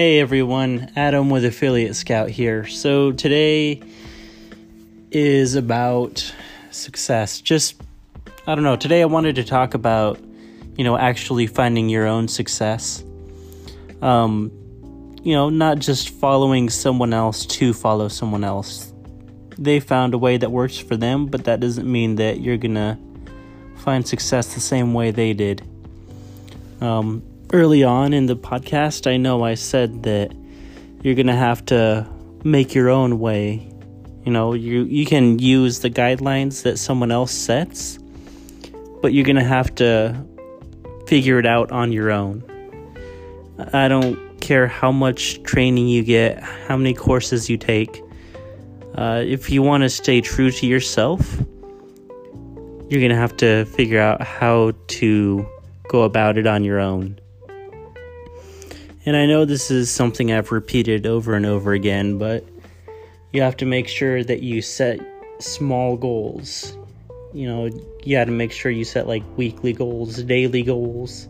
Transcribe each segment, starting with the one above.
Hey everyone, Adam with Affiliate Scout here. So today is about success. Just, I don't know, today I wanted to talk about, you know, actually finding your own success. Um, you know, not just following someone else to follow someone else. They found a way that works for them, but that doesn't mean that you're gonna find success the same way they did. Um, early on in the podcast, I know I said that you're going to have to make your own way. You know, you you can use the guidelines that someone else sets, but you're going to have to figure it out on your own. I don't care how much training you get, how many courses you take. Uh, if you want to stay true to yourself, you're going to have to figure out how to go about it on your own. And I know this is something I've repeated over and over again, but you have to make sure that you set small goals. You know, you got to make sure you set like weekly goals, daily goals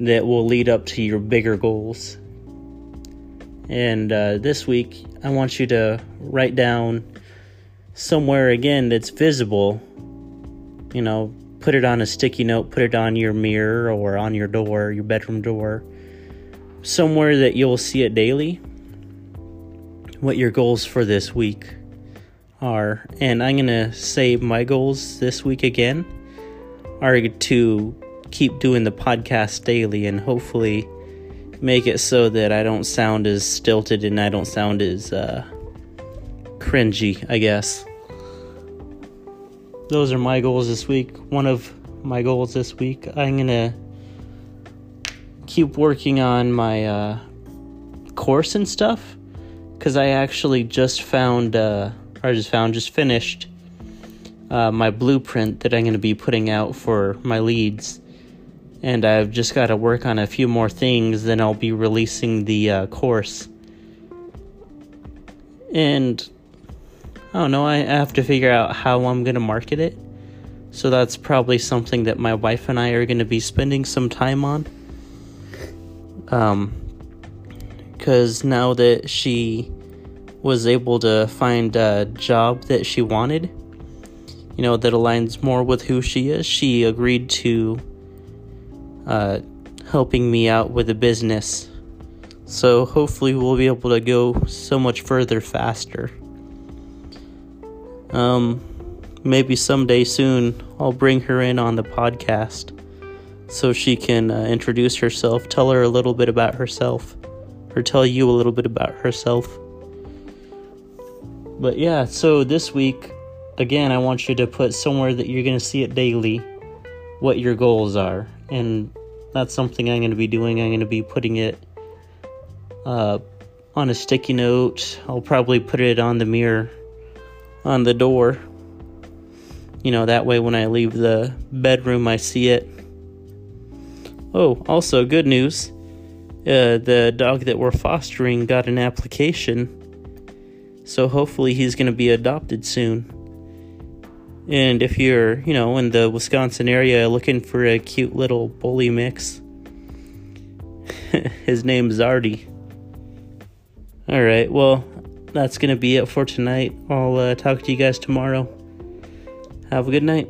that will lead up to your bigger goals. And uh, this week, I want you to write down somewhere again that's visible. You know, put it on a sticky note, put it on your mirror or on your door, your bedroom door somewhere that you'll see it daily what your goals for this week are. And I'm going to say my goals this week again are to keep doing the podcast daily and hopefully make it so that I don't sound as stilted and I don't sound as uh, cringy, I guess. Those are my goals this week. One of my goals this week, I'm going to keep working on my uh, course and stuff because I actually just found, uh, or just found, just finished uh, my blueprint that I'm going to be putting out for my leads. And I've just got to work on a few more things, then I'll be releasing the uh, course. And I don't know, I have to figure out how I'm going to market it. So that's probably something that my wife and I are going to be spending some time on. Um, because now that she was able to find a job that she wanted, you know, that aligns more with who she is, she agreed to uh, helping me out with a business. So hopefully we'll be able to go so much further faster. Um, maybe someday soon I'll bring her in on the podcast so she can uh, introduce herself, tell her a little bit about herself, or tell you a little bit about herself. But yeah, so this week, again, I want you to put somewhere that you're going to see it daily what your goals are. And that's something I'm going to be doing. I'm going to be putting it uh, on a sticky note. I'll probably put it on the mirror on the door. You know, that way when I leave the bedroom, I see it Oh, also, good news. Uh, the dog that we're fostering got an application, so hopefully he's going to be adopted soon. And if you're, you know, in the Wisconsin area looking for a cute little bully mix, his name's Zardy. Alright, well, that's going to be it for tonight. I'll uh, talk to you guys tomorrow. Have a good night.